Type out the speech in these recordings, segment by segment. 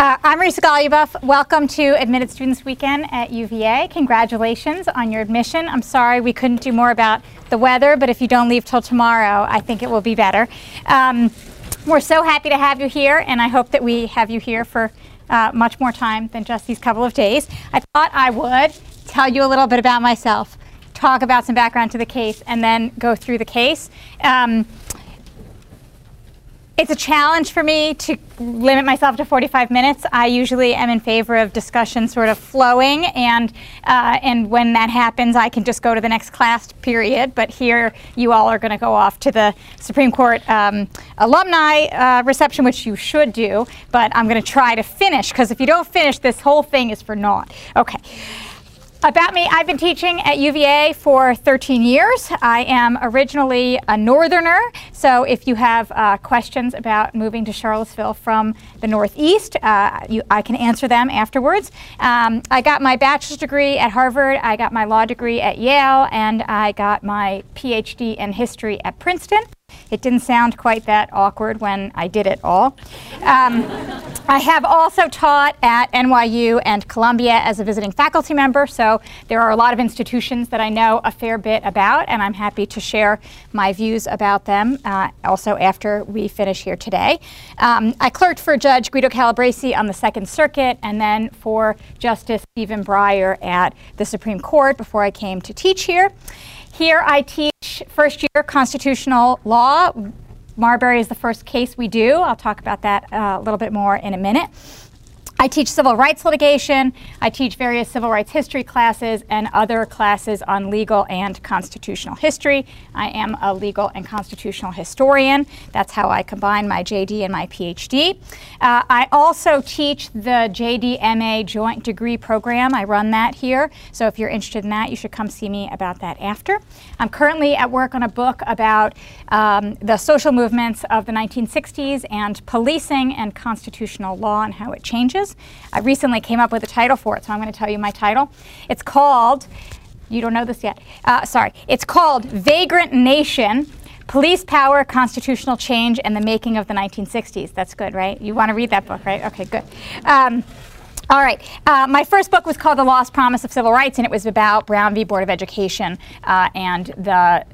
Uh, I'm Risa Goluboff. Welcome to Admitted Students Weekend at UVA. Congratulations on your admission. I'm sorry we couldn't do more about the weather, but if you don't leave till tomorrow, I think it will be better. Um, we're so happy to have you here, and I hope that we have you here for uh, much more time than just these couple of days. I thought I would tell you a little bit about myself, talk about some background to the case, and then go through the case. Um, it's a challenge for me to limit myself to 45 minutes. I usually am in favor of discussion sort of flowing, and uh, and when that happens, I can just go to the next class period. But here, you all are going to go off to the Supreme Court um, alumni uh, reception, which you should do. But I'm going to try to finish because if you don't finish, this whole thing is for naught. Okay. About me, I've been teaching at UVA for 13 years. I am originally a northerner, so if you have uh, questions about moving to Charlottesville from the Northeast, uh, you, I can answer them afterwards. Um, I got my bachelor's degree at Harvard, I got my law degree at Yale, and I got my PhD in history at Princeton. It didn't sound quite that awkward when I did it all. Um, I have also taught at NYU and Columbia as a visiting faculty member, so there are a lot of institutions that I know a fair bit about, and I'm happy to share my views about them uh, also after we finish here today. Um, I clerked for Judge Guido Calabresi on the Second Circuit and then for Justice Stephen Breyer at the Supreme Court before I came to teach here. Here I teach first year constitutional law. Marbury is the first case we do. I'll talk about that uh, a little bit more in a minute. I teach civil rights litigation, I teach various civil rights history classes, and other classes on legal and constitutional history. I am a legal and constitutional historian. That's how I combine my JD and my PhD. Uh, I also teach the JD-MA Joint Degree Program. I run that here, so if you're interested in that, you should come see me about that after. I'm currently at work on a book about um, the social movements of the 1960s and policing and constitutional law and how it changes. I recently came up with a title for it, so I'm going to tell you my title. It's called, you don't know this yet, uh, sorry, it's called Vagrant Nation Police Power, Constitutional Change, and the Making of the 1960s. That's good, right? You want to read that book, right? Okay, good. Um, all right. Uh, my first book was called The Lost Promise of Civil Rights, and it was about Brown v. Board of Education uh, and the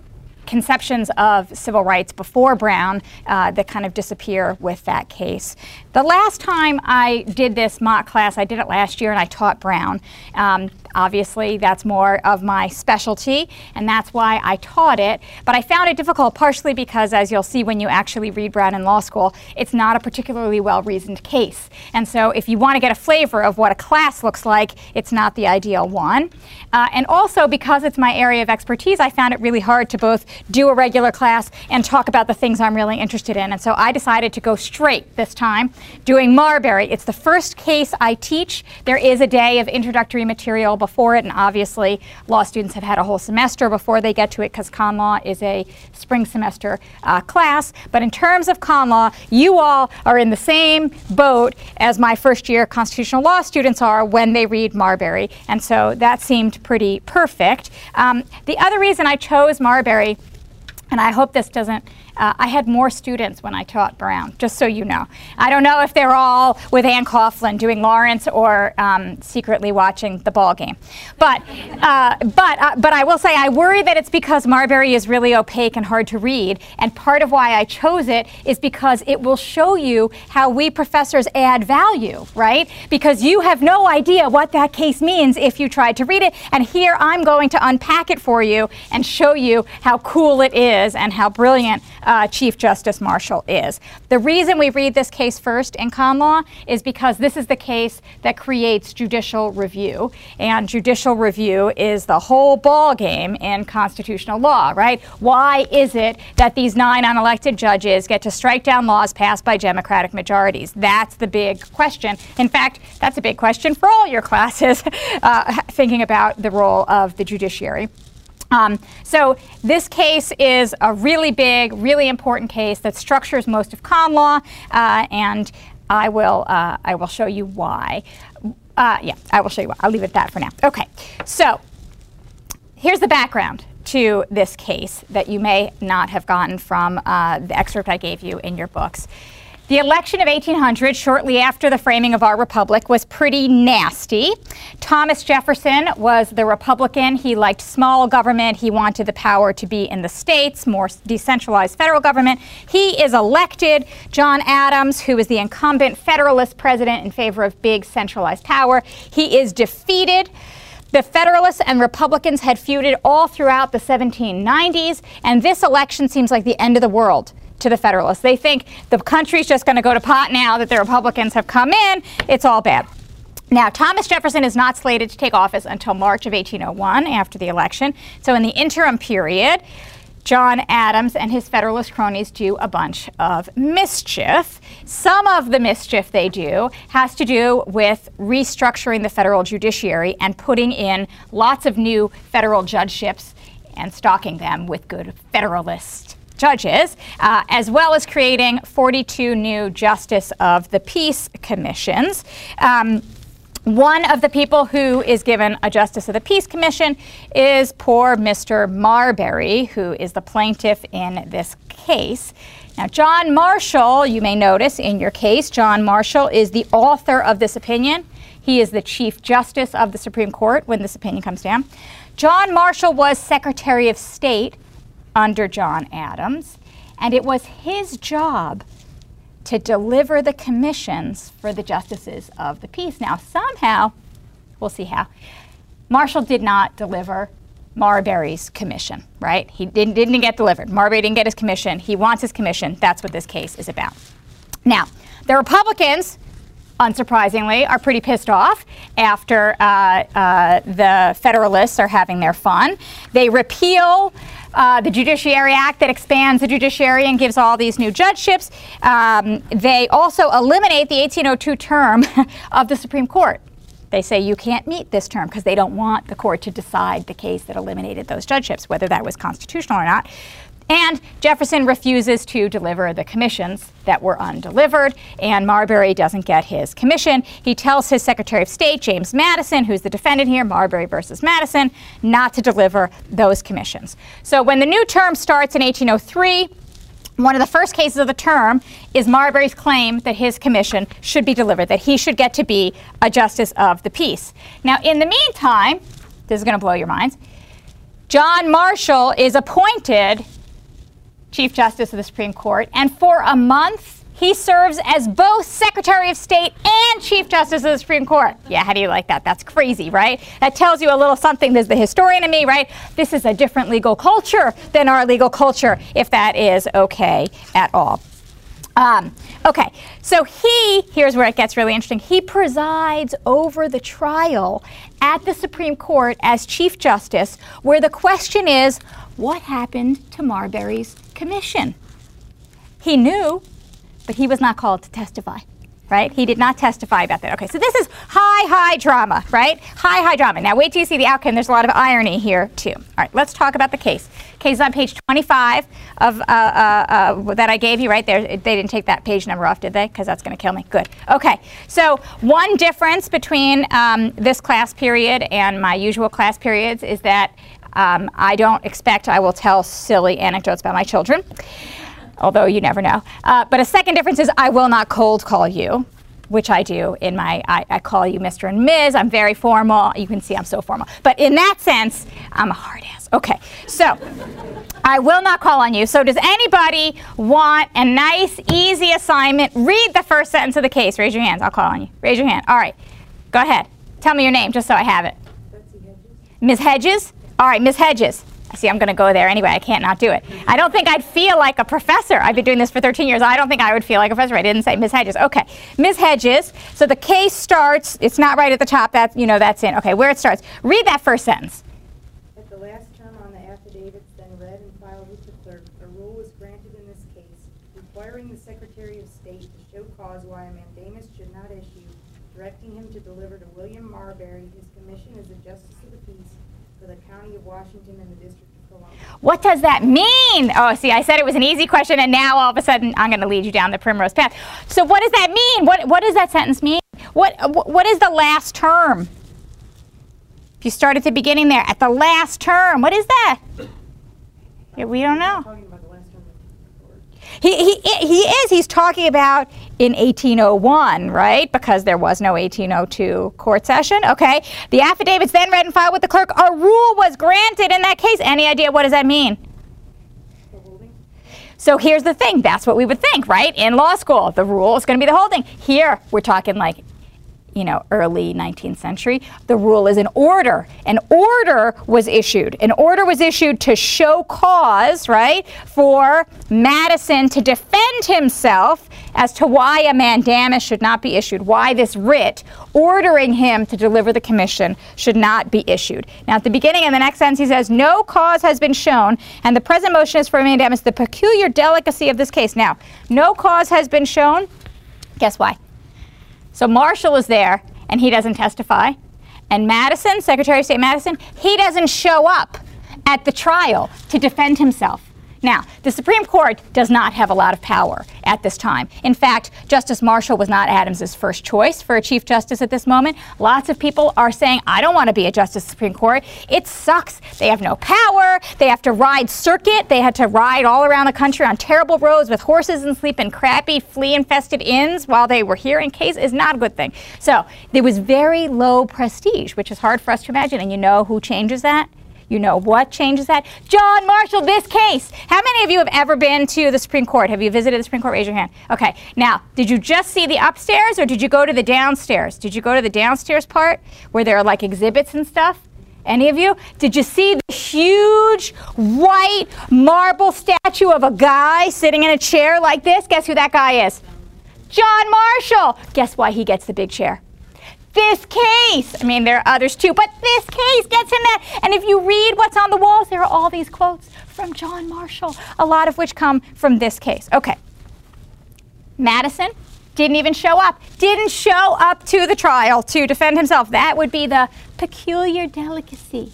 conceptions of civil rights before Brown uh, that kind of disappear with that case. The last time I did this mock class, I did it last year and I taught Brown. Um, Obviously, that's more of my specialty, and that's why I taught it. But I found it difficult partially because, as you'll see when you actually read Brown in law school, it's not a particularly well reasoned case. And so, if you want to get a flavor of what a class looks like, it's not the ideal one. Uh, and also, because it's my area of expertise, I found it really hard to both do a regular class and talk about the things I'm really interested in. And so, I decided to go straight this time, doing Marbury. It's the first case I teach. There is a day of introductory material before it, and obviously law students have had a whole semester before they get to it because con law is a spring semester uh, class. But in terms of con law, you all are in the same boat as my first year constitutional law students are when they read Marbury, and so that seemed pretty perfect. Um, the other reason I chose Marbury, and I hope this doesn't uh, I had more students when I taught Brown, just so you know. I don't know if they're all with Anne Coughlin doing Lawrence or um, secretly watching the ball game. But, uh, but, uh, but I will say I worry that it's because Marbury is really opaque and hard to read. And part of why I chose it is because it will show you how we professors add value, right? Because you have no idea what that case means if you tried to read it. And here I'm going to unpack it for you and show you how cool it is and how brilliant uh, Chief Justice Marshall is. The reason we read this case first in con law is because this is the case that creates judicial review, and judicial review is the whole ball game in constitutional law, right? Why is it that these nine unelected judges get to strike down laws passed by Democratic majorities? That's the big question. In fact, that's a big question for all your classes, uh, thinking about the role of the judiciary. Um, so this case is a really big, really important case that structures most of con law, uh, and I will uh, I will show you why. Uh, yeah, I will show you why. I'll leave it at that for now. Okay, so here's the background to this case that you may not have gotten from uh, the excerpt I gave you in your books. The election of 1800, shortly after the framing of our republic, was pretty nasty. Thomas Jefferson was the Republican. He liked small government. He wanted the power to be in the states, more decentralized federal government. He is elected. John Adams, who is the incumbent Federalist president in favor of big centralized power, he is defeated. The Federalists and Republicans had feuded all throughout the 1790s, and this election seems like the end of the world to the Federalists. They think the country's just going to go to pot now that the Republicans have come in. It's all bad. Now, Thomas Jefferson is not slated to take office until March of 1801 after the election. So, in the interim period, John Adams and his Federalist cronies do a bunch of mischief. Some of the mischief they do has to do with restructuring the federal judiciary and putting in lots of new federal judgeships and stocking them with good Federalist judges, uh, as well as creating 42 new Justice of the Peace commissions. Um, one of the people who is given a Justice of the Peace Commission is poor Mr. Marbury, who is the plaintiff in this case. Now, John Marshall, you may notice in your case, John Marshall is the author of this opinion. He is the Chief Justice of the Supreme Court when this opinion comes down. John Marshall was Secretary of State under John Adams, and it was his job to deliver the commissions for the justices of the peace. Now, somehow, we'll see how, Marshall did not deliver Marbury's commission, right? He didn't, didn't get delivered. Marbury didn't get his commission. He wants his commission. That's what this case is about. Now, the Republicans, unsurprisingly, are pretty pissed off after uh, uh, the Federalists are having their fun. They repeal uh, the Judiciary Act that expands the judiciary and gives all these new judgeships. Um, they also eliminate the 1802 term of the Supreme Court. They say you can't meet this term because they don't want the court to decide the case that eliminated those judgeships, whether that was constitutional or not. And Jefferson refuses to deliver the commissions that were undelivered, and Marbury doesn't get his commission. He tells his Secretary of State, James Madison, who's the defendant here, Marbury versus Madison, not to deliver those commissions. So when the new term starts in 1803, one of the first cases of the term is Marbury's claim that his commission should be delivered, that he should get to be a justice of the peace. Now, in the meantime, this is going to blow your minds. John Marshall is appointed Chief Justice of the Supreme Court, and for a month, he serves as both Secretary of State and Chief Justice of the Supreme Court. Yeah, how do you like that? That's crazy, right? That tells you a little something. There's the historian in me, right? This is a different legal culture than our legal culture, if that is okay at all. Um, okay, so he, here's where it gets really interesting. He presides over the trial at the Supreme Court as Chief Justice, where the question is what happened to Marbury's commission? He knew, but he was not called to testify. Right? He did not testify about that. Okay, so this is high, high drama, right? High, high drama. Now, wait till you see the outcome. There's a lot of irony here, too. All right, let's talk about the case. Case is on page 25 of uh, uh, uh, that I gave you right there. They didn't take that page number off, did they? Because that's going to kill me. Good. Okay, so one difference between um, this class period and my usual class periods is that um, I don't expect I will tell silly anecdotes about my children, although you never know. Uh, but a second difference is I will not cold call you, which I do in my, I, I, call you Mr. and Ms. I'm very formal. You can see I'm so formal. But in that sense, I'm a hard ass. Okay, so I will not call on you. So does anybody want a nice, easy assignment? Read the first sentence of the case. Raise your hands. I'll call on you. Raise your hand. All right, go ahead. Tell me your name just so I have it. Ms. Hedges? All right, Ms. Hedges. See, I'm going to go there anyway. I can't not do it. I don't think I'd feel like a professor. I've been doing this for 13 years. I don't think I would feel like a professor. I didn't say Ms. Hedges. Okay, Ms. Hedges. So the case starts. It's not right at the top. That's you know that's in. Okay, where it starts. Read that first sentence. At the last term on the affidavits then read and filed with the clerk, a rule was granted in this case requiring the Secretary of State to show cause why a mandamus should not issue, directing him to deliver to William Marbury his commission as a justice of the peace for the County of Washington and the District. What does that mean? Oh, see, I said it was an easy question, and now all of a sudden I'm going to lead you down the primrose path. So, what does that mean? What, what does that sentence mean? What, what is the last term? If you start at the beginning there, at the last term, what is that? Yeah, we don't know. He, he, he is. He's talking about in 1801, right? Because there was no 1802 court session. Okay. The affidavits then read and filed with the clerk. A rule was granted in that case. Any idea what does that mean? So here's the thing. That's what we would think, right? In law school, the rule is going to be the holding. Here, we're talking like you know, early 19th century. The rule is an order. An order was issued. An order was issued to show cause, right, for Madison to defend himself as to why a mandamus should not be issued, why this writ ordering him to deliver the commission should not be issued. Now, at the beginning in the next sentence, he says, No cause has been shown, and the present motion is for a mandamus, the peculiar delicacy of this case. Now, no cause has been shown. Guess why? So Marshall is there and he doesn't testify. And Madison, Secretary of State Madison, he doesn't show up at the trial to defend himself. Now, the Supreme Court does not have a lot of power at this time. In fact, Justice Marshall was not Adams's first choice for a Chief Justice at this moment. Lots of people are saying, I don't want to be a Justice of the Supreme Court. It sucks. They have no power. They have to ride circuit. They had to ride all around the country on terrible roads with horses and sleep in crappy, flea infested inns while they were here in case is not a good thing. So there was very low prestige, which is hard for us to imagine. And you know who changes that? You know what changes that? John Marshall, this case. How many of you have ever been to the Supreme Court? Have you visited the Supreme Court? Raise your hand. Okay. Now, did you just see the upstairs or did you go to the downstairs? Did you go to the downstairs part where there are like exhibits and stuff? Any of you? Did you see the huge white marble statue of a guy sitting in a chair like this? Guess who that guy is? John Marshall. Guess why he gets the big chair? This case. I mean, there are others too, but this case gets him that. And if you read what's on the walls, there are all these quotes from John Marshall, a lot of which come from this case. Okay. Madison didn't even show up, didn't show up to the trial to defend himself. That would be the peculiar delicacy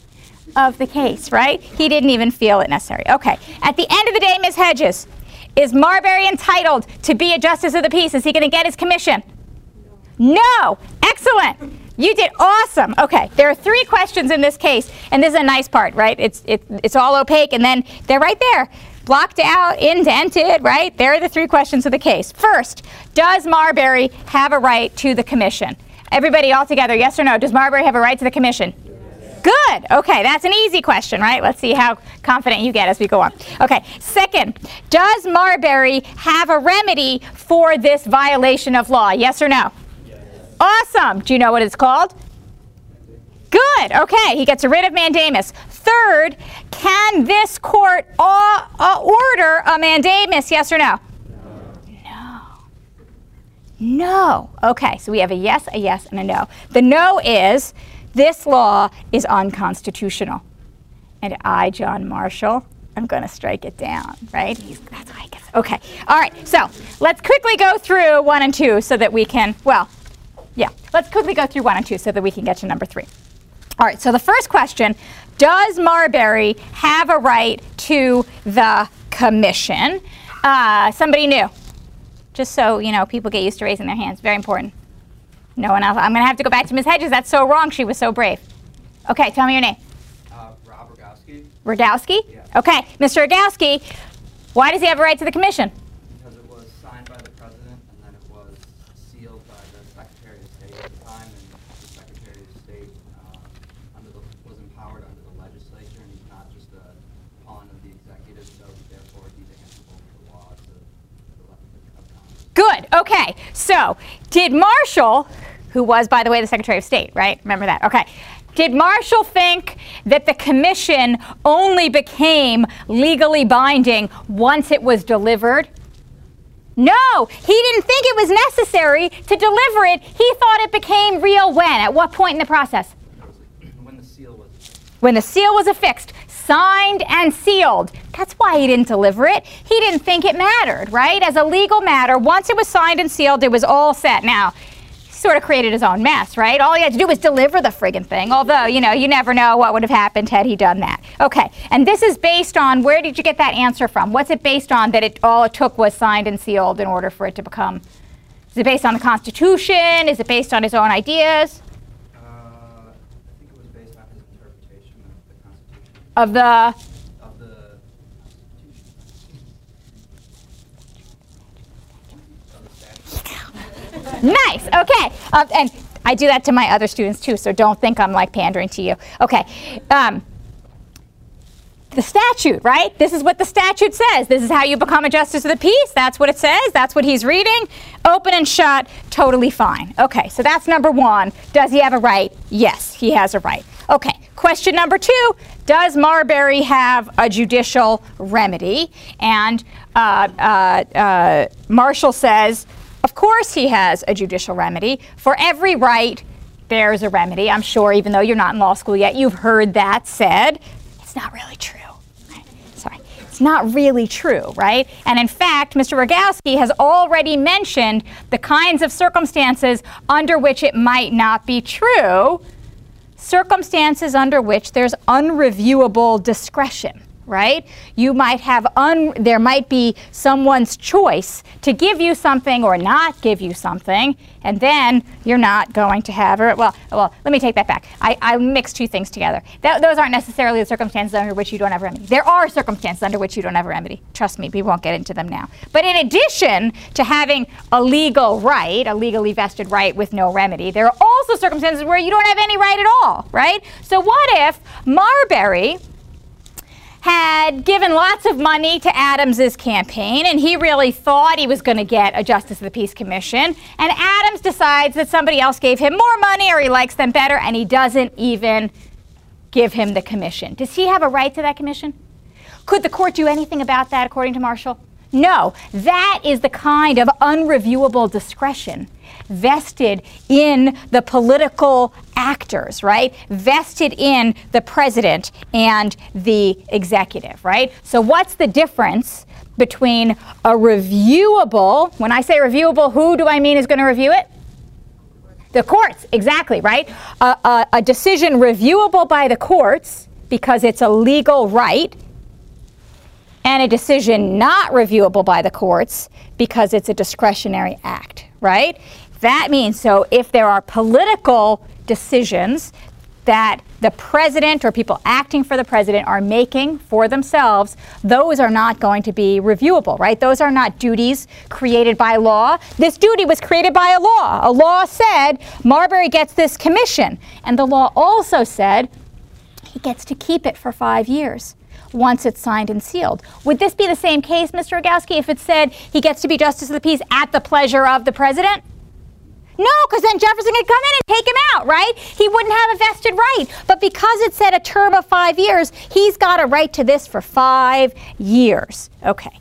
of the case, right? He didn't even feel it necessary. Okay. At the end of the day, Ms. Hedges, is Marbury entitled to be a justice of the peace? Is he going to get his commission? No. Excellent. You did awesome. Okay, there are three questions in this case, and this is a nice part, right? It's it, it's all opaque, and then they're right there, blocked out, indented, right? There are the three questions of the case. First, does Marbury have a right to the commission? Everybody all together, yes or no? Does Marbury have a right to the commission? Good. Okay, that's an easy question, right? Let's see how confident you get as we go on. Okay, second, does Marbury have a remedy for this violation of law? Yes or no? Awesome. Do you know what it's called? Good. Okay, he gets rid of mandamus. Third, can this court uh, uh, order a mandamus? Yes or no? No. No. Okay, so we have a yes, a yes, and a no. The no is this law is unconstitutional. And I, John Marshall, I'm going to strike it down, right? He's, that's why I guess. Okay. All right. So let's quickly go through one and two so that we can, well, yeah, let's quickly go through one and two so that we can get to number three. All right, so the first question Does Marbury have a right to the commission? Uh, somebody new. Just so, you know, people get used to raising their hands. Very important. No one else. I'm going to have to go back to Ms. Hedges. That's so wrong. She was so brave. Okay, tell me your name. Uh, Rob Rogowski. Rogowski? Yeah. Okay, Mr. Rogowski, why does he have a right to the commission? Because it was signed by the president and then it was sealed by the Secretary of State at the time, and the Secretary of State uh, under the, was empowered under the legislature, and he's not just a pawn of the executive, so therefore he's answerable for the laws of the le- of Congress. Good. Okay. So, did Marshall, who was, by the way, the Secretary of State, right? Remember that? Okay. Did Marshall think that the commission only became legally binding once it was delivered? No, he didn't think it was necessary to deliver it. He thought it became real when? At what point in the process? When the seal was When the seal was affixed, signed and sealed. That's why he didn't deliver it. He didn't think it mattered, right? As a legal matter, once it was signed and sealed, it was all set. Now, sort of created his own mess, right? All he had to do was deliver the friggin' thing. Although, you know, you never know what would have happened had he done that. Okay, and this is based on where did you get that answer from? What's it based on that it all it took was signed and sealed in order for it to become? Is it based on the Constitution? Is it based on his own ideas? Of the nice. Okay. Uh, and I do that to my other students too, so don't think I'm like pandering to you. Okay. Um, the statute, right? This is what the statute says. This is how you become a justice of the peace. That's what it says. That's what he's reading. Open and shut, totally fine. Okay, so that's number one. Does he have a right? Yes, he has a right. Okay, question number two does Marbury have a judicial remedy? And uh, uh, uh, Marshall says, of course he has a judicial remedy. For every right, there's a remedy. I'm sure, even though you're not in law school yet, you've heard that said. It's not really true. Sorry. It's not really true, right? And in fact, Mr. Rogowski has already mentioned the kinds of circumstances under which it might not be true, circumstances under which there's unreviewable discretion right? You might have un, there might be someone's choice to give you something or not give you something, and then you're not going to have it. Well, well, let me take that back. I, I mixed two things together. Those aren't necessarily the circumstances under which you don't have remedy. There are circumstances under which you don't have remedy. Trust me, we won't get into them now. But in addition to having a legal right, a legally vested right with no remedy, there are also circumstances where you don't have any right at all, right? So what if Marbury had given lots of money to Adams's campaign, and he really thought he was going to get a Justice of the Peace Commission. And Adams decides that somebody else gave him more money or he likes them better, and he doesn't even give him the commission. Does he have a right to that commission? Could the court do anything about that, according to Marshall? No, that is the kind of unreviewable discretion vested in the political actors, right? Vested in the president and the executive, right? So, what's the difference between a reviewable, when I say reviewable, who do I mean is going to review it? The courts, exactly, right? A, a, a decision reviewable by the courts because it's a legal right and a decision not reviewable by the courts because it's a discretionary act, right? That means so if there are political decisions that the president or people acting for the president are making for themselves, those are not going to be reviewable, right? Those are not duties created by law. This duty was created by a law. A law said Marbury gets this commission, and the law also said he gets to keep it for five years once it's signed and sealed. Would this be the same case, Mr. Rogowski, if it said he gets to be Justice of the Peace at the pleasure of the president? No, because then Jefferson could come in and take him out, right? He wouldn't have a vested right. But because it said a term of five years, he's got a right to this for five years. Okay.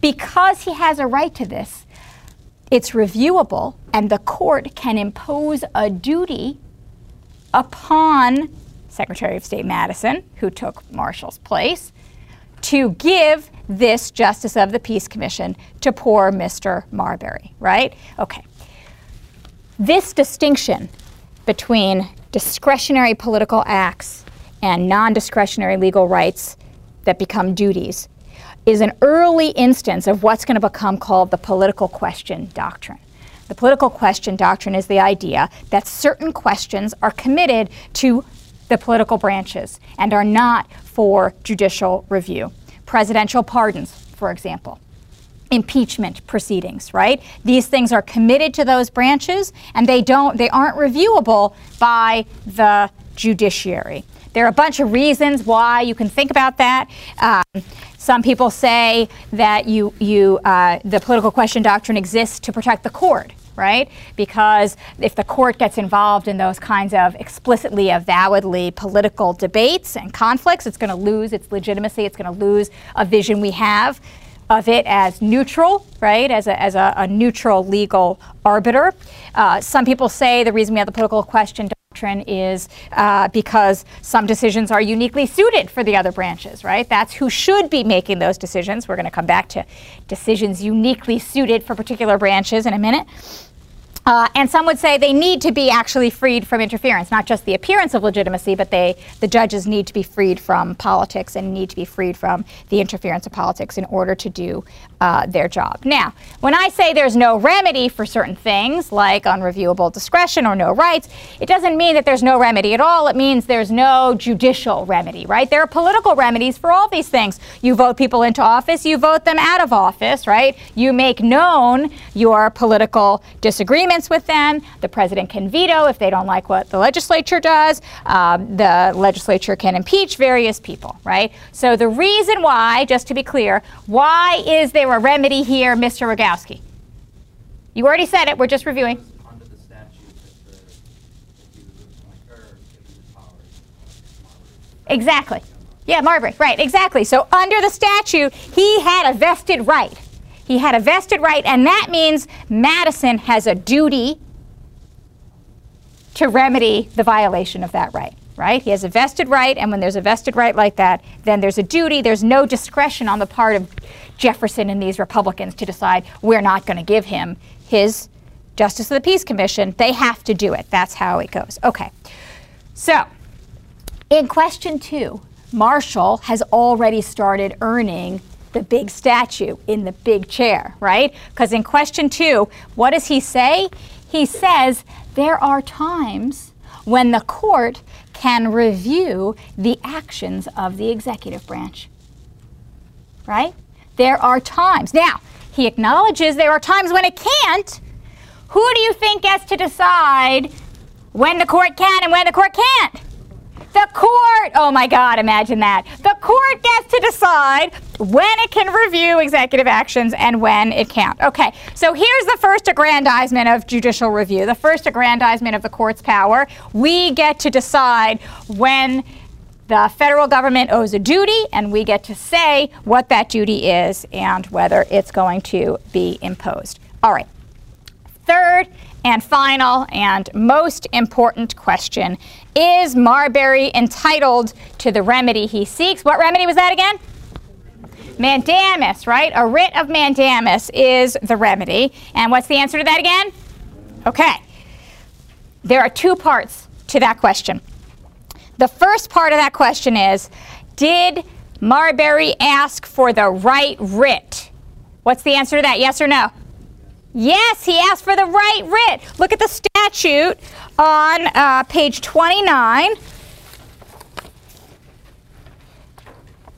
Because he has a right to this, it's reviewable, and the court can impose a duty upon Secretary of State Madison, who took Marshall's place, to give this Justice of the Peace Commission to poor Mr. Marbury, right? Okay. This distinction between discretionary political acts and non discretionary legal rights that become duties is an early instance of what's going to become called the political question doctrine. The political question doctrine is the idea that certain questions are committed to the political branches and are not for judicial review. Presidential pardons, for example. Impeachment proceedings, right? These things are committed to those branches and they don't they aren't reviewable by the judiciary. There are a bunch of reasons why you can think about that. Um, some people say that you, you, uh, the political question doctrine exists to protect the court right? Because if the court gets involved in those kinds of explicitly, avowedly political debates and conflicts, it's going to lose its legitimacy. It's going to lose a vision we have of it as neutral, right, as a, as a, a neutral legal arbiter. Uh, some people say the reason we have the political question doctrine is uh, because some decisions are uniquely suited for the other branches, right? That's who should be making those decisions. We're going to come back to decisions uniquely suited for particular branches in a minute. Uh, and some would say they need to be actually freed from interference, not just the appearance of legitimacy, but they, the judges need to be freed from politics and need to be freed from the interference of politics in order to do uh, their job. Now, when I say there's no remedy for certain things, like unreviewable discretion or no rights, it doesn't mean that there's no remedy at all. It means there's no judicial remedy, right? There are political remedies for all these things. You vote people into office, you vote them out of office, right? You make known your political disagreements amendments with them. The president can veto if they don't like what the legislature does. Um, the legislature can impeach various people, right? So the reason why, just to be clear, why is there a remedy here, Mr. Rogowski? You already said it. We're just reviewing. Under the statute, that the, if he was appointed, or given the powers, Marbury. Exactly. Yeah, Marbury. Right, exactly. So under the statute, he had a vested right. He had a vested right, and that means Madison has a duty to remedy the violation of that right, right? He has a vested right, and when there's a vested right like that, then there's a duty. There's no discretion on the part of Jefferson and these Republicans to decide we're not going to give him his Justice of the Peace Commission. They have to do it. That's how it goes. Okay. So, in question two, Marshall has already started earning the big statue in the big chair, right? Because in question two, what does he say? He says there are times when the court can review the actions of the executive branch, right? There are times. Now, he acknowledges there are times when it can't. Who do you think gets to decide when the court can and when the court can't? The court, oh my God, imagine that. The court gets to decide when it can review executive actions and when it can't. Okay, so here's the first aggrandizement of judicial review, the first aggrandizement of the court's power. We get to decide when the federal government owes a duty, and we get to say what that duty is and whether it's going to be imposed. All right. Third and final and most important question Is Marbury entitled to the remedy he seeks? What remedy was that again? Mandamus, right? A writ of mandamus is the remedy. And what's the answer to that again? Okay. There are two parts to that question. The first part of that question is Did Marbury ask for the right writ? What's the answer to that? Yes or no? Yes, he asked for the right writ. Look at the statute on uh, page 29.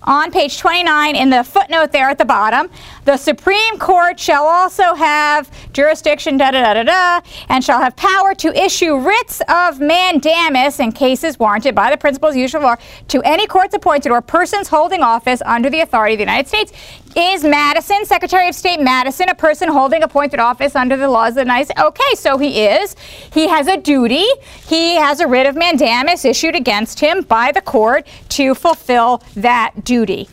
On page 29, in the footnote there at the bottom, the Supreme Court shall also have jurisdiction, da da da da da, and shall have power to issue writs of mandamus in cases warranted by the principles usual law to any courts appointed or persons holding office under the authority of the United States. Is Madison, Secretary of State Madison, a person holding appointed office under the laws of the States? Okay, so he is. He has a duty. He has a writ of mandamus issued against him by the court to fulfill that duty.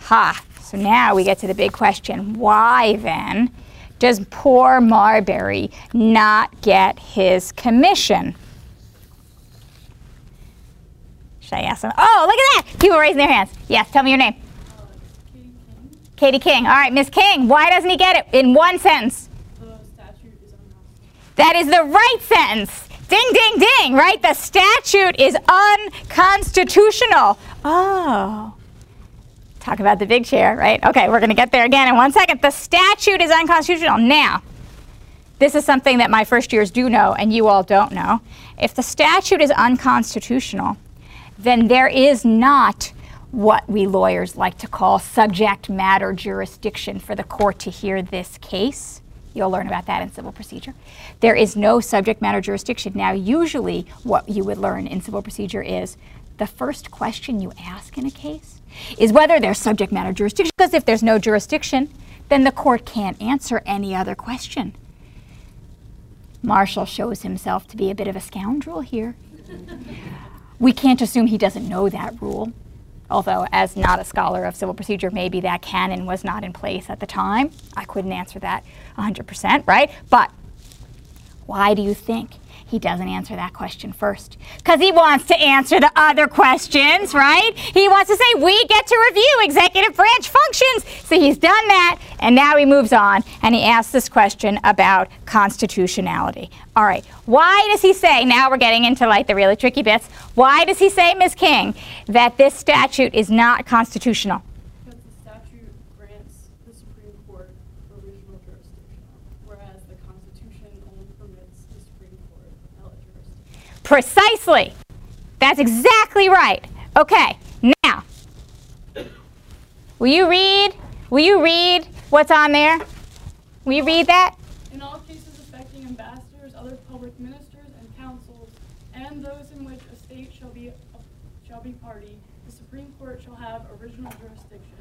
Ha. So now we get to the big question. Why then does poor Marbury not get his commission? Should I ask them? Oh, look at that! People raising their hands. Yes, tell me your name. Katie King. All right, Miss King, why doesn't he get it in one sentence? The statute is unconstitutional. That is the right sentence. Ding, ding, ding, right? The statute is unconstitutional. Oh. Talk about the big chair, right? Okay, we're going to get there again in one second. The statute is unconstitutional. Now, this is something that my first years do know and you all don't know. If the statute is unconstitutional, then there is not what we lawyers like to call subject matter jurisdiction for the court to hear this case. You'll learn about that in civil procedure. There is no subject matter jurisdiction. Now, usually, what you would learn in civil procedure is the first question you ask in a case is whether there's subject matter jurisdiction, because if there's no jurisdiction, then the court can't answer any other question. Marshall shows himself to be a bit of a scoundrel here. we can't assume he doesn't know that rule although as not a scholar of civil procedure, maybe that canon was not in place at the time. I couldn't answer that 100%, right? But why do you think he doesn't answer that question first? Because he wants to answer the other questions, right? He wants to say, we get to review executive branch functions. So he's done that, and now he moves on and he asks this question about constitutionality. All right, why does he say, now we're getting into like the really tricky bits, why does he say, Ms. King, that this statute is not constitutional? Because the statute grants the Supreme Court original jurisdiction, whereas the Constitution only permits the Supreme Court appellate jurisdiction. Precisely. That's exactly right. Okay, now, will you read? Will you read what's on there? Will you read that? In all cases affecting ambassadors other public ministers and consuls, and those in which a state shall be, shall be party, the Supreme Court shall have original jurisdiction.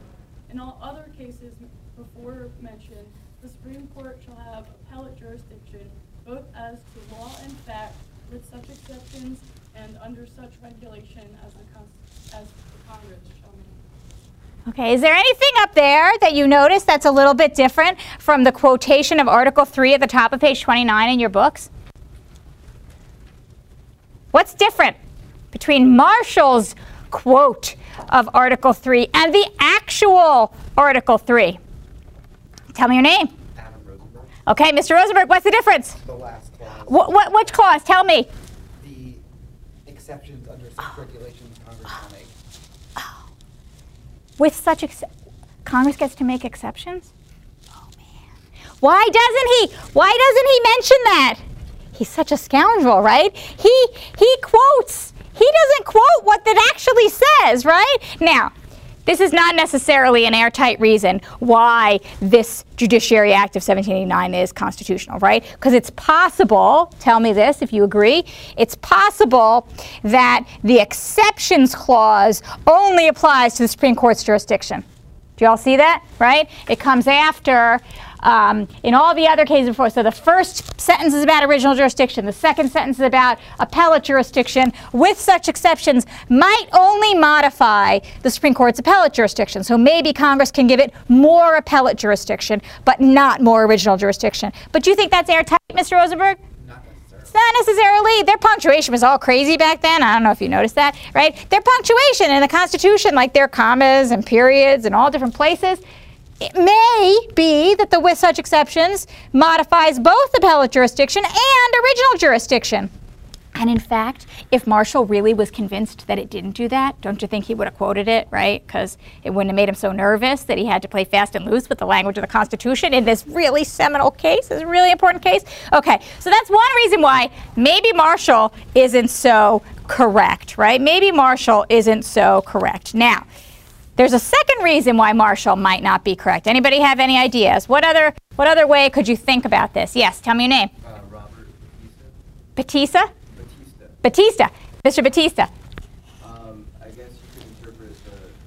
In all other cases before mentioned, the Supreme Court shall have appellate jurisdiction, both as to law and fact, with such exceptions and under such regulation as the, cons- as the Congress shall make. Okay, is there anything up there that you notice that's a little bit different from the quotation of Article 3 at the top of page 29 in your books? What's different between Marshall's quote of Article 3 and the actual Article 3? Tell me your name. Adam Rosenberg, Okay, Mr. Rosenberg, what's the difference? the last clause. What, what, which clause? Tell me. The exceptions under oh. such regulations Congress shall make. Oh. With such ex- Congress gets to make exceptions? Oh man. Why doesn't he? Why doesn't he mention that? He's such a scoundrel, right? He he quotes. He doesn't quote what that actually says, right? Now, this is not necessarily an airtight reason why this Judiciary Act of 1789 is constitutional, right? Because it's possible, tell me this if you agree, it's possible that the exceptions clause only applies to the Supreme Court's jurisdiction. Do you all see that, right? It comes after. Um, in all the other cases before, so the first sentence is about original jurisdiction, the second sentence is about appellate jurisdiction, with such exceptions, might only modify the Supreme Court's appellate jurisdiction. So maybe Congress can give it more appellate jurisdiction, but not more original jurisdiction. But do you think that's airtight, Mr. Rosenberg? Not necessarily. Not necessarily. Their punctuation was all crazy back then. I don't know if you noticed that, right? Their punctuation in the Constitution, like their commas and periods and all different places, it may be that the with such exceptions modifies both appellate jurisdiction and original jurisdiction. And in fact, if Marshall really was convinced that it didn't do that, don't you think he would have quoted it, right? Because it wouldn't have made him so nervous that he had to play fast and loose with the language of the Constitution in this really seminal case, this really important case. Okay, so that's one reason why maybe Marshall isn't so correct, right? Maybe Marshall isn't so correct. Now, there's a second reason why Marshall might not be correct. Anybody have any ideas? What other what other way could you think about this? Yes, tell me your name. Uh, Robert Batista. Batista? Batista. Batista. Mr. Batista. Um, I guess you could interpret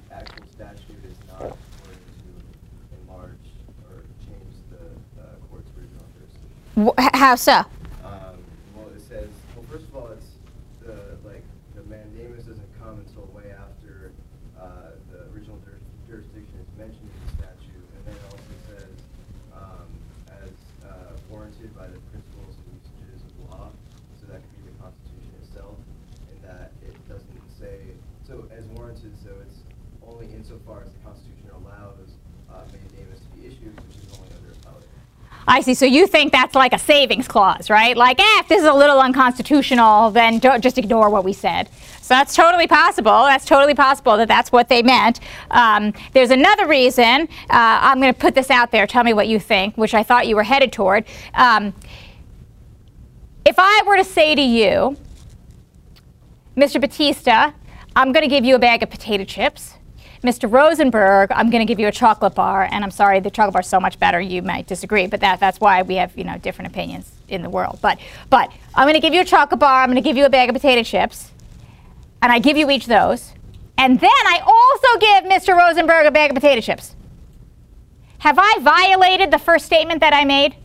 the actual statute as not going to enlarge or change the uh, court's original jurisdiction. How so? Um, well, it says, well, first of all, it's the, like, the mandamus doesn't come until way after, uh, the original jur- jurisdiction is mentioned in the statute. And then it also says, um, as, uh, warranted by the principles and usages of law. So that could be the Constitution itself, in that it doesn't say, so as warranted, so it's only insofar as the Constitution allows, uh, mandamus to be issued, which is only under appellate. I see. So you think that's like a savings clause, right? Like, eh, if this is a little unconstitutional, then don't just ignore what we said. So that's totally possible. That's totally possible that that's what they meant. Um, there's another reason. Uh, I'm going to put this out there. Tell me what you think, which I thought you were headed toward. Um, if I were to say to you, Mr. Batista, I'm going to give you a bag of potato chips. Mr. Rosenberg, I'm going to give you a chocolate bar, and I'm sorry, the chocolate bar is so much better. You might disagree, but that, that's why we have you know different opinions in the world. But but I'm going to give you a chocolate bar. I'm going to give you a bag of potato chips, and I give you each those, and then I also give Mr. Rosenberg a bag of potato chips. Have I violated the first statement that I made?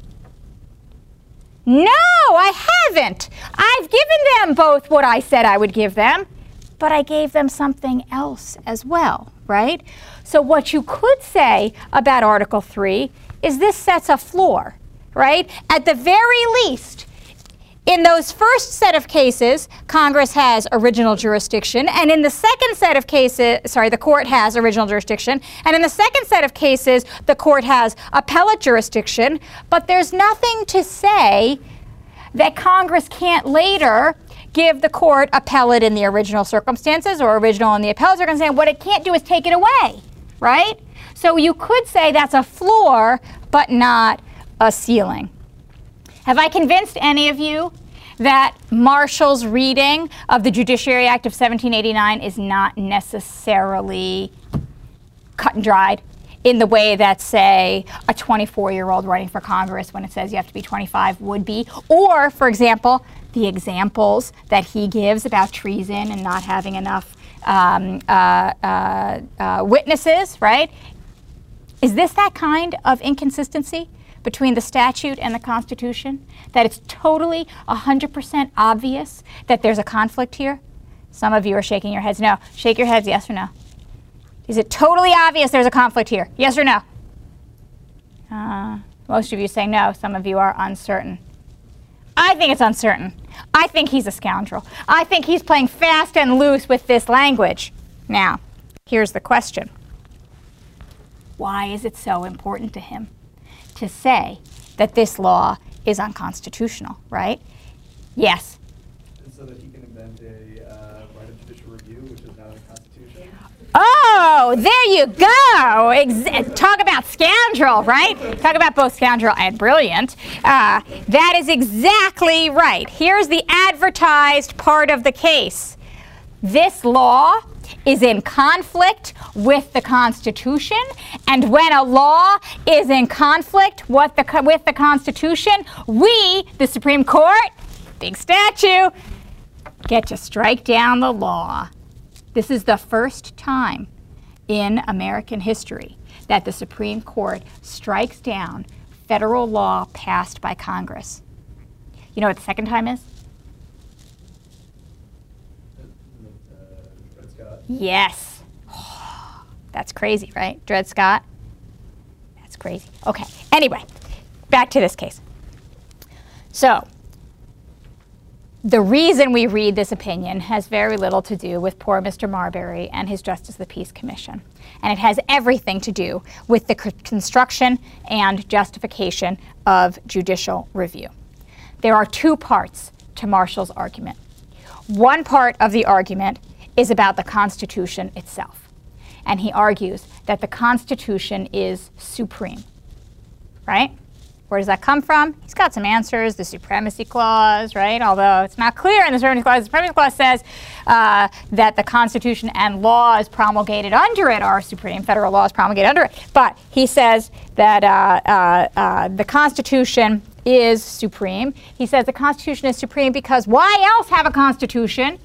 No, I haven't. I've given them both what I said I would give them, but I gave them something else as well, right? So, what you could say about Article 3 is this sets a floor, right? At the very least, in those first set of cases, Congress has original jurisdiction, and in the second set of cases, sorry, the court has original jurisdiction, and in the second set of cases, the court has appellate jurisdiction, but there's nothing to say that Congress can't later give the court appellate in the original circumstances or original in the appellate circumstance. What it can't do is take it away, right? So you could say that's a floor, but not a ceiling. Have I convinced any of you that Marshall's reading of the Judiciary Act of 1789 is not necessarily cut and dried? In the way that, say, a 24 year old running for Congress when it says you have to be 25 would be. Or, for example, the examples that he gives about treason and not having enough um, uh, uh, uh, witnesses, right? Is this that kind of inconsistency between the statute and the Constitution? That it's totally 100% obvious that there's a conflict here? Some of you are shaking your heads no. Shake your heads yes or no. Is it totally obvious there's a conflict here? Yes or no? Uh, most of you say no. Some of you are uncertain. I think it's uncertain. I think he's a scoundrel. I think he's playing fast and loose with this language. Now, here's the question Why is it so important to him to say that this law is unconstitutional, right? Yes. And so that he can invent a uh, right of judicial review, which is not in the Constitution. Oh, there you go. Ex- talk about scoundrel, right? Talk about both scoundrel and brilliant. Uh, that is exactly right. Here's the advertised part of the case. This law is in conflict with the Constitution, and when a law is in conflict with the, with the Constitution, we, the Supreme Court, big statue, get to strike down the law. This is the first time in American history that the Supreme Court strikes down federal law passed by Congress. You know what the second time is? Uh, Dred Scott. Yes. That's crazy, right? Dred Scott? That's crazy. Okay. Anyway, back to this case. So, the reason we read this opinion has very little to do with poor Mr. Marbury and his Justice of the Peace Commission. And it has everything to do with the construction and justification of judicial review. There are two parts to Marshall's argument. One part of the argument is about the Constitution itself. And he argues that the Constitution is supreme. Right? Where does that come from? He's got some answers. The Supremacy Clause, right? Although it's not clear in the Supremacy Clause. The Supremacy Clause says uh, that the Constitution and laws promulgated under it are supreme. Federal laws promulgated under it. But he says that uh, uh, uh the Constitution is supreme. He says the Constitution is supreme because why else have a Constitution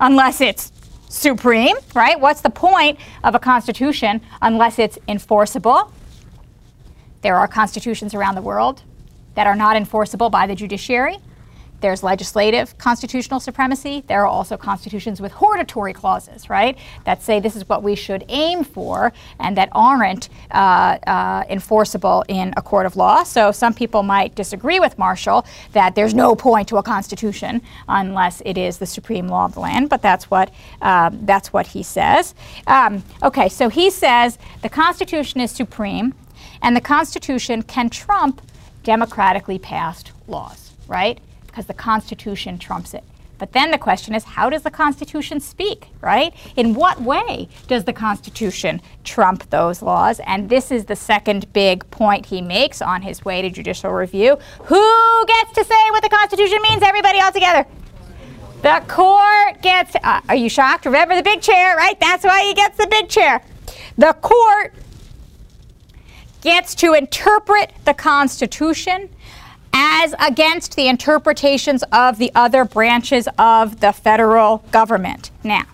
unless it's supreme, right? What's the point of a Constitution unless it's enforceable? There are constitutions around the world that are not enforceable by the judiciary. There's legislative constitutional supremacy. There are also constitutions with hortatory clauses, right, that say this is what we should aim for and that aren't uh, uh, enforceable in a court of law. So some people might disagree with Marshall that there's no point to a constitution unless it is the supreme law of the land, but that's what, um, that's what he says. Um, okay, so he says the Constitution is supreme and the Constitution can trump democratically passed laws, right? Because the Constitution trumps it. But then the question is, how does the Constitution speak, right? In what way does the Constitution trump those laws? And this is the second big point he makes on his way to judicial review. Who gets to say what the Constitution means? Everybody all together. The court gets, uh, are you shocked? Remember the big chair, right? That's why he gets the big chair. The court gets to interpret the Constitution as against the interpretations of the other branches of the federal government. Now,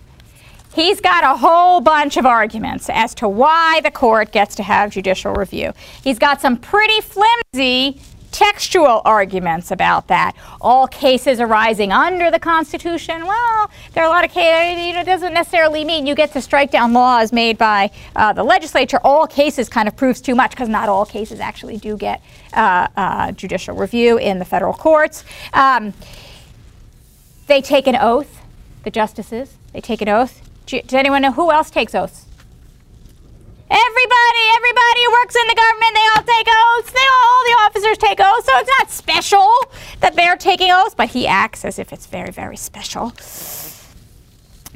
he's got a whole bunch of arguments as to why the court gets to have judicial review. He's got some pretty flimsy textual arguments about that. All cases arising under the Constitution, well, there are a lot of cases, you know, it doesn't necessarily mean you get to strike down laws made by uh, the legislature. All cases kind of proves too much because not all cases actually do get uh, uh, judicial review in the federal courts. Um, they take an oath, the justices, they take an oath. Does anyone know who else takes oaths? Everybody, everybody who works in the government, they all take oaths. They all, the officers take oaths. So it's not special that they're taking oaths, but he acts as if it's very, very special.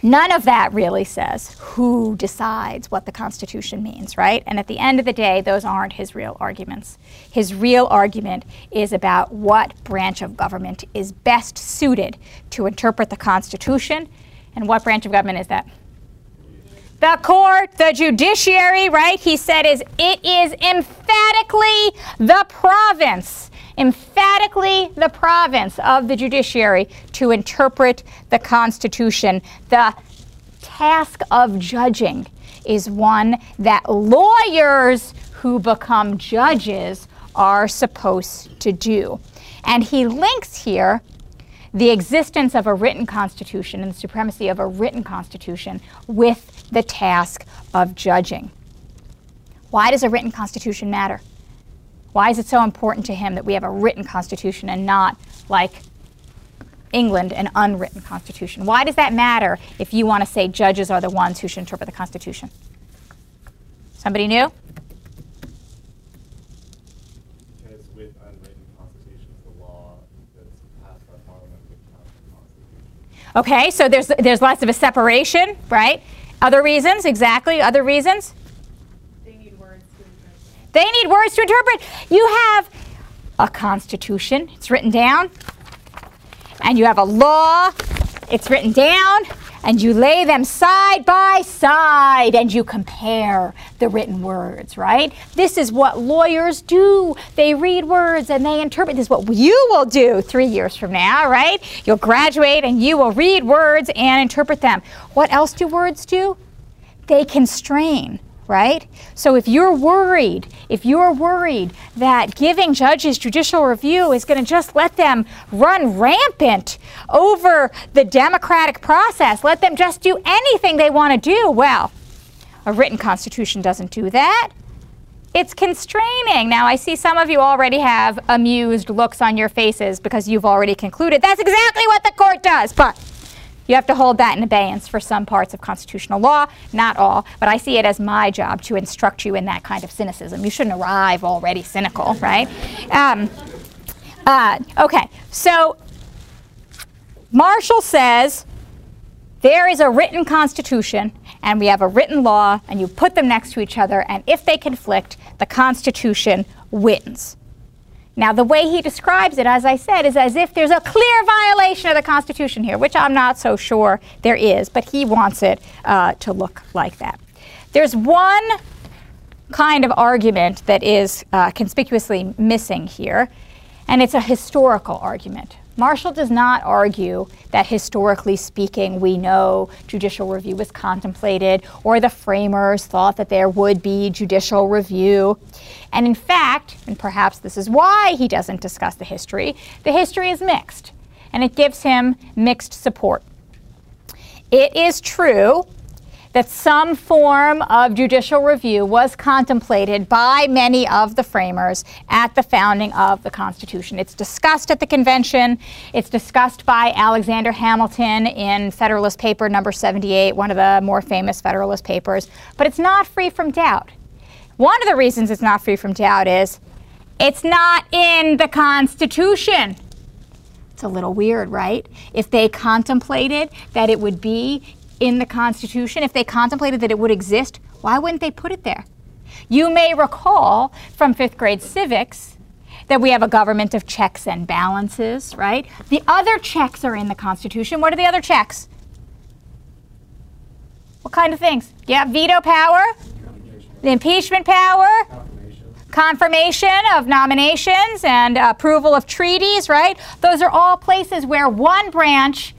None of that really says who decides what the Constitution means, right? And at the end of the day, those aren't his real arguments. His real argument is about what branch of government is best suited to interpret the Constitution. And what branch of government is that? The court, the judiciary, right? He said is it is emphatically the province, emphatically the province of the judiciary to interpret the Constitution. The task of judging is one that lawyers who become judges are supposed to do. And he links here the existence of a written constitution and the supremacy of a written constitution with the task of judging. Why does a written constitution matter? Why is it so important to him that we have a written constitution and not like England an unwritten constitution? Why does that matter if you want to say judges are the ones who should interpret the constitution? Somebody new? Because with unwritten constitutions, the law that's passed by parliament would count as constitution. Okay, so there's there's lots of a separation, right? Other reasons, exactly. Other reasons. They need words to interpret. They need words to interpret. You have a constitution, it's written down, and you have a law, it's written down, and you lay them side by side and you compare the written words, right? This is what lawyers do. They read words and they interpret. This is what you will do three years from now, right? You'll graduate and you will read words and interpret them. What else do words do? They constrain right? So if you're worried, if you're worried that giving judges judicial review is going to just let them run rampant over the democratic process, let them just do anything they want to do, well, a written constitution doesn't do that. It's constraining. Now, I see some of you already have amused looks on your faces because you've already concluded that's exactly what the court does. But you have to hold that in abeyance for some parts of constitutional law, not all, but I see it as my job to instruct you in that kind of cynicism. You shouldn't arrive already cynical, right? Um, uh, okay, so Marshall says there is a written constitution and we have a written law, and you put them next to each other, and if they conflict, the Constitution wins. Now, the way he describes it, as I said, is as if there's a clear violation of the Constitution here, which I'm not so sure there is, but he wants it uh, to look like that. There's one kind of argument that is uh, conspicuously missing here, and it's a historical argument. Marshall does not argue that historically speaking, we know judicial review was contemplated or the framers thought that there would be judicial review. And in fact, and perhaps this is why he doesn't discuss the history, the history is mixed and it gives him mixed support. It is true that some form of judicial review was contemplated by many of the framers at the founding of the Constitution. It's discussed at the convention. It's discussed by Alexander Hamilton in Federalist Paper number 78, one of the more famous Federalist papers. But it's not free from doubt. One of the reasons it's not free from doubt is it's not in the Constitution. It's a little weird, right? If they contemplated that it would be in the Constitution, if they contemplated that it would exist, why wouldn't they put it there? You may recall from fifth grade civics that we have a government of checks and balances, right? The other checks are in the Constitution. What are the other checks? What kind of things? Yeah, veto power, the impeachment power, confirmation of nominations and approval of treaties, right? Those are all places where one branch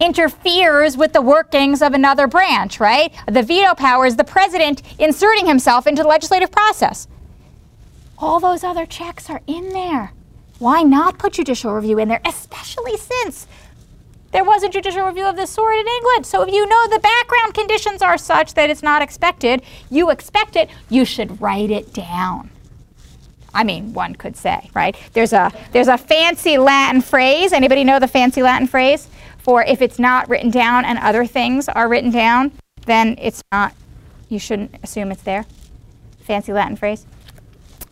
interferes with the workings of another branch, right? The veto power is the president inserting himself into the legislative process. All those other checks are in there. Why not put judicial review in there, especially since there was a judicial review of this sort in England? So if you know the background conditions are such that it's not expected, you expect it, you should write it down. I mean, one could say, right? There's a there's a fancy Latin phrase. Anybody know the fancy Latin phrase? For if it's not written down and other things are written down, then it's not, you shouldn't assume it's there. Fancy Latin phrase.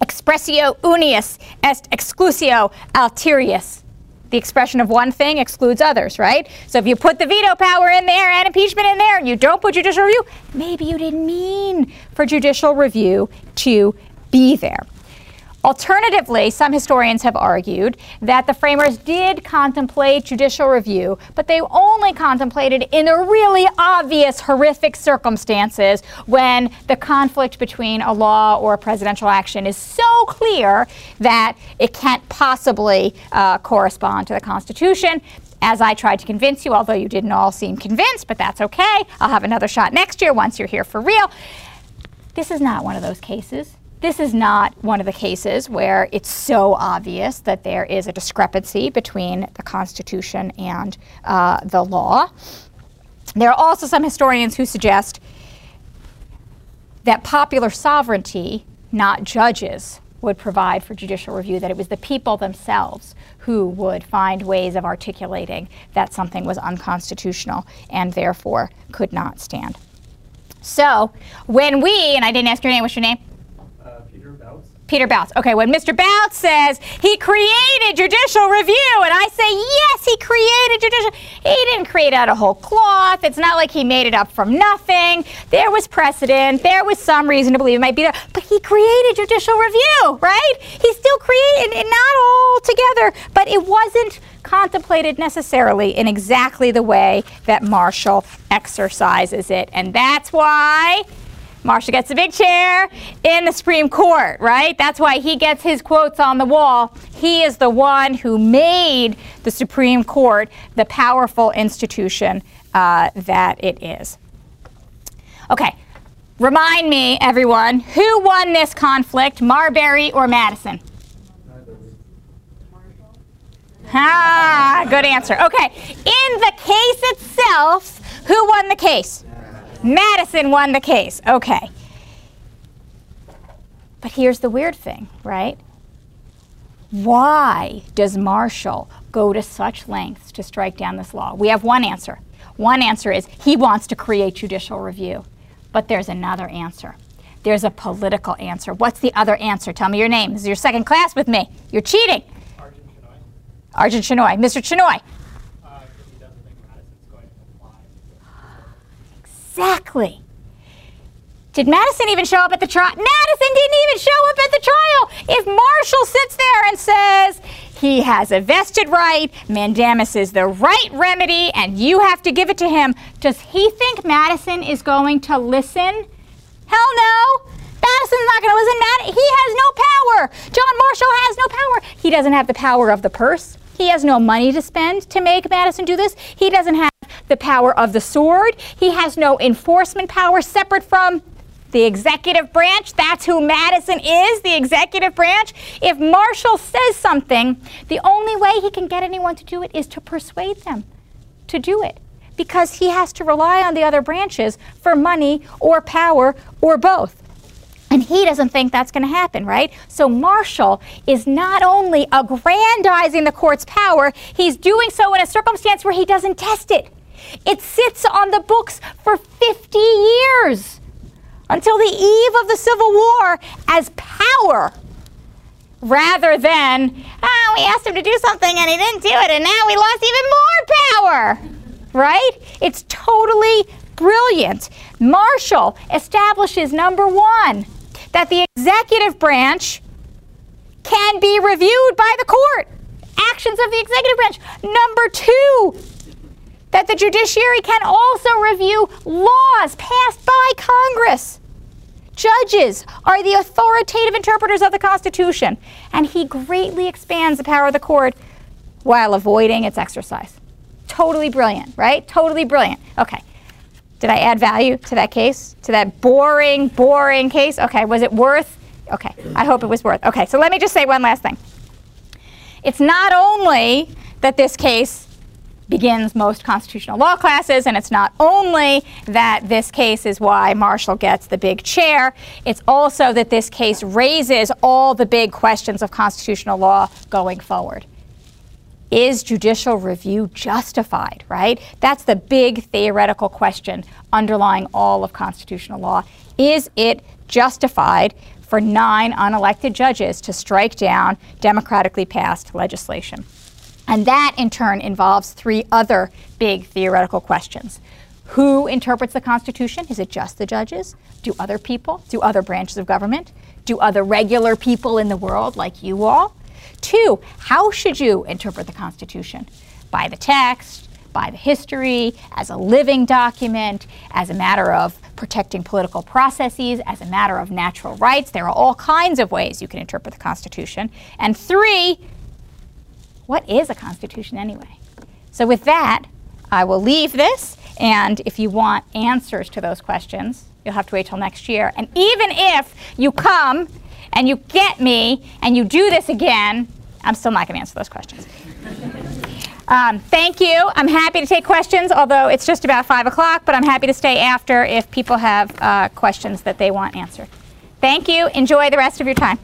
Expressio unius est exclusio alterius. The expression of one thing excludes others, right? So if you put the veto power in there and impeachment in there and you don't put judicial review, maybe you didn't mean for judicial review to be there. Alternatively, some historians have argued that the framers did contemplate judicial review, but they only contemplated in the really obvious, horrific circumstances when the conflict between a law or a presidential action is so clear that it can't possibly uh, correspond to the Constitution. As I tried to convince you, although you didn't all seem convinced, but that's okay. I'll have another shot next year once you're here for real. This is not one of those cases. This is not one of the cases where it's so obvious that there is a discrepancy between the Constitution and uh, the law. There are also some historians who suggest that popular sovereignty, not judges, would provide for judicial review, that it was the people themselves who would find ways of articulating that something was unconstitutional and therefore could not stand. So when we, and I didn't ask your name, what's your name? Peter Bouts? Okay, when Mr. Bouts says he created judicial review, and I say, yes, he created judicial, he didn't create out of whole cloth. It's not like he made it up from nothing. There was precedent. There was some reason to believe it might be there, but he created judicial review, right? He still created it, not all together, but it wasn't contemplated necessarily in exactly the way that Marshall exercises it. And that's why Marshall gets a big chair in the Supreme Court, right? That's why he gets his quotes on the wall. He is the one who made the Supreme Court the powerful institution uh, that it is. Okay, remind me, everyone, who won this conflict, Marbury or Madison? Ah, good answer. Okay, in the case itself, who won the case? Madison won the case. Okay. But here's the weird thing, right? Why does Marshall go to such lengths to strike down this law? We have one answer. One answer is he wants to create judicial review. But there's another answer. There's a political answer. What's the other answer? Tell me your name. This is your second class with me. You're cheating. Arjun Chinoy? Arjun Chinoy. Mr. Chinoy. Uh, because he doesn't think Madison's going to comply. Exactly. Did Madison even show up at the trial? Madison didn't even show up at the trial. If Marshall sits there and says he has a vested right, mandamus is the right remedy, and you have to give it to him, does he think Madison is going to listen? Hell no. Madison's not going to listen. Mad- he has no power. John Marshall has no power. He doesn't have the power of the purse. He has no money to spend to make Madison do this. He doesn't have the power of the sword. He has no enforcement power separate from the executive branch. That's who Madison is, the executive branch. If Marshall says something, the only way he can get anyone to do it is to persuade them to do it because he has to rely on the other branches for money or power or both. And he doesn't think that's going to happen, right? So Marshall is not only aggrandizing the court's power, he's doing so in a circumstance where he doesn't test it. It sits on the books for 50 years until the eve of the Civil War as power rather than, oh, we asked him to do something and he didn't do it and now we lost even more power, right? It's totally brilliant. Marshall establishes number one, that the executive branch can be reviewed by the court. Actions of the executive branch. Number two, that the judiciary can also review laws passed by Congress. Judges are the authoritative interpreters of the Constitution, and he greatly expands the power of the court while avoiding its exercise. Totally brilliant, right? Totally brilliant. Okay. Did I add value to that case? To that boring, boring case? Okay. Was it worth? Okay. I hope it was worth. Okay. So let me just say one last thing. It's not only that this case begins most constitutional law classes, and it's not only that this case is why Marshall gets the big chair, it's also that this case raises all the big questions of constitutional law going forward. Is judicial review justified, right? That's the big theoretical question underlying all of constitutional law. Is it justified for nine unelected judges to strike down democratically passed legislation? And that, in turn, involves three other big theoretical questions. Who interprets the Constitution? Is it just the judges? Do other people? Do other branches of government? do other regular people in the world like you all? Two, how should you interpret the Constitution? By the text, by the history, as a living document, as a matter of protecting political processes, as a matter of natural rights. There are all kinds of ways you can interpret the Constitution. And three, what is a Constitution anyway? So, with that, I will leave this. And if you want answers to those questions, you'll have to wait till next year. And even if you come and you get me and you do this again, I'm still not going to answer those questions. Um, thank you. I'm happy to take questions, although it's just about 5 o'clock, but I'm happy to stay after if people have uh, questions that they want answered. Thank you. Enjoy the rest of your time.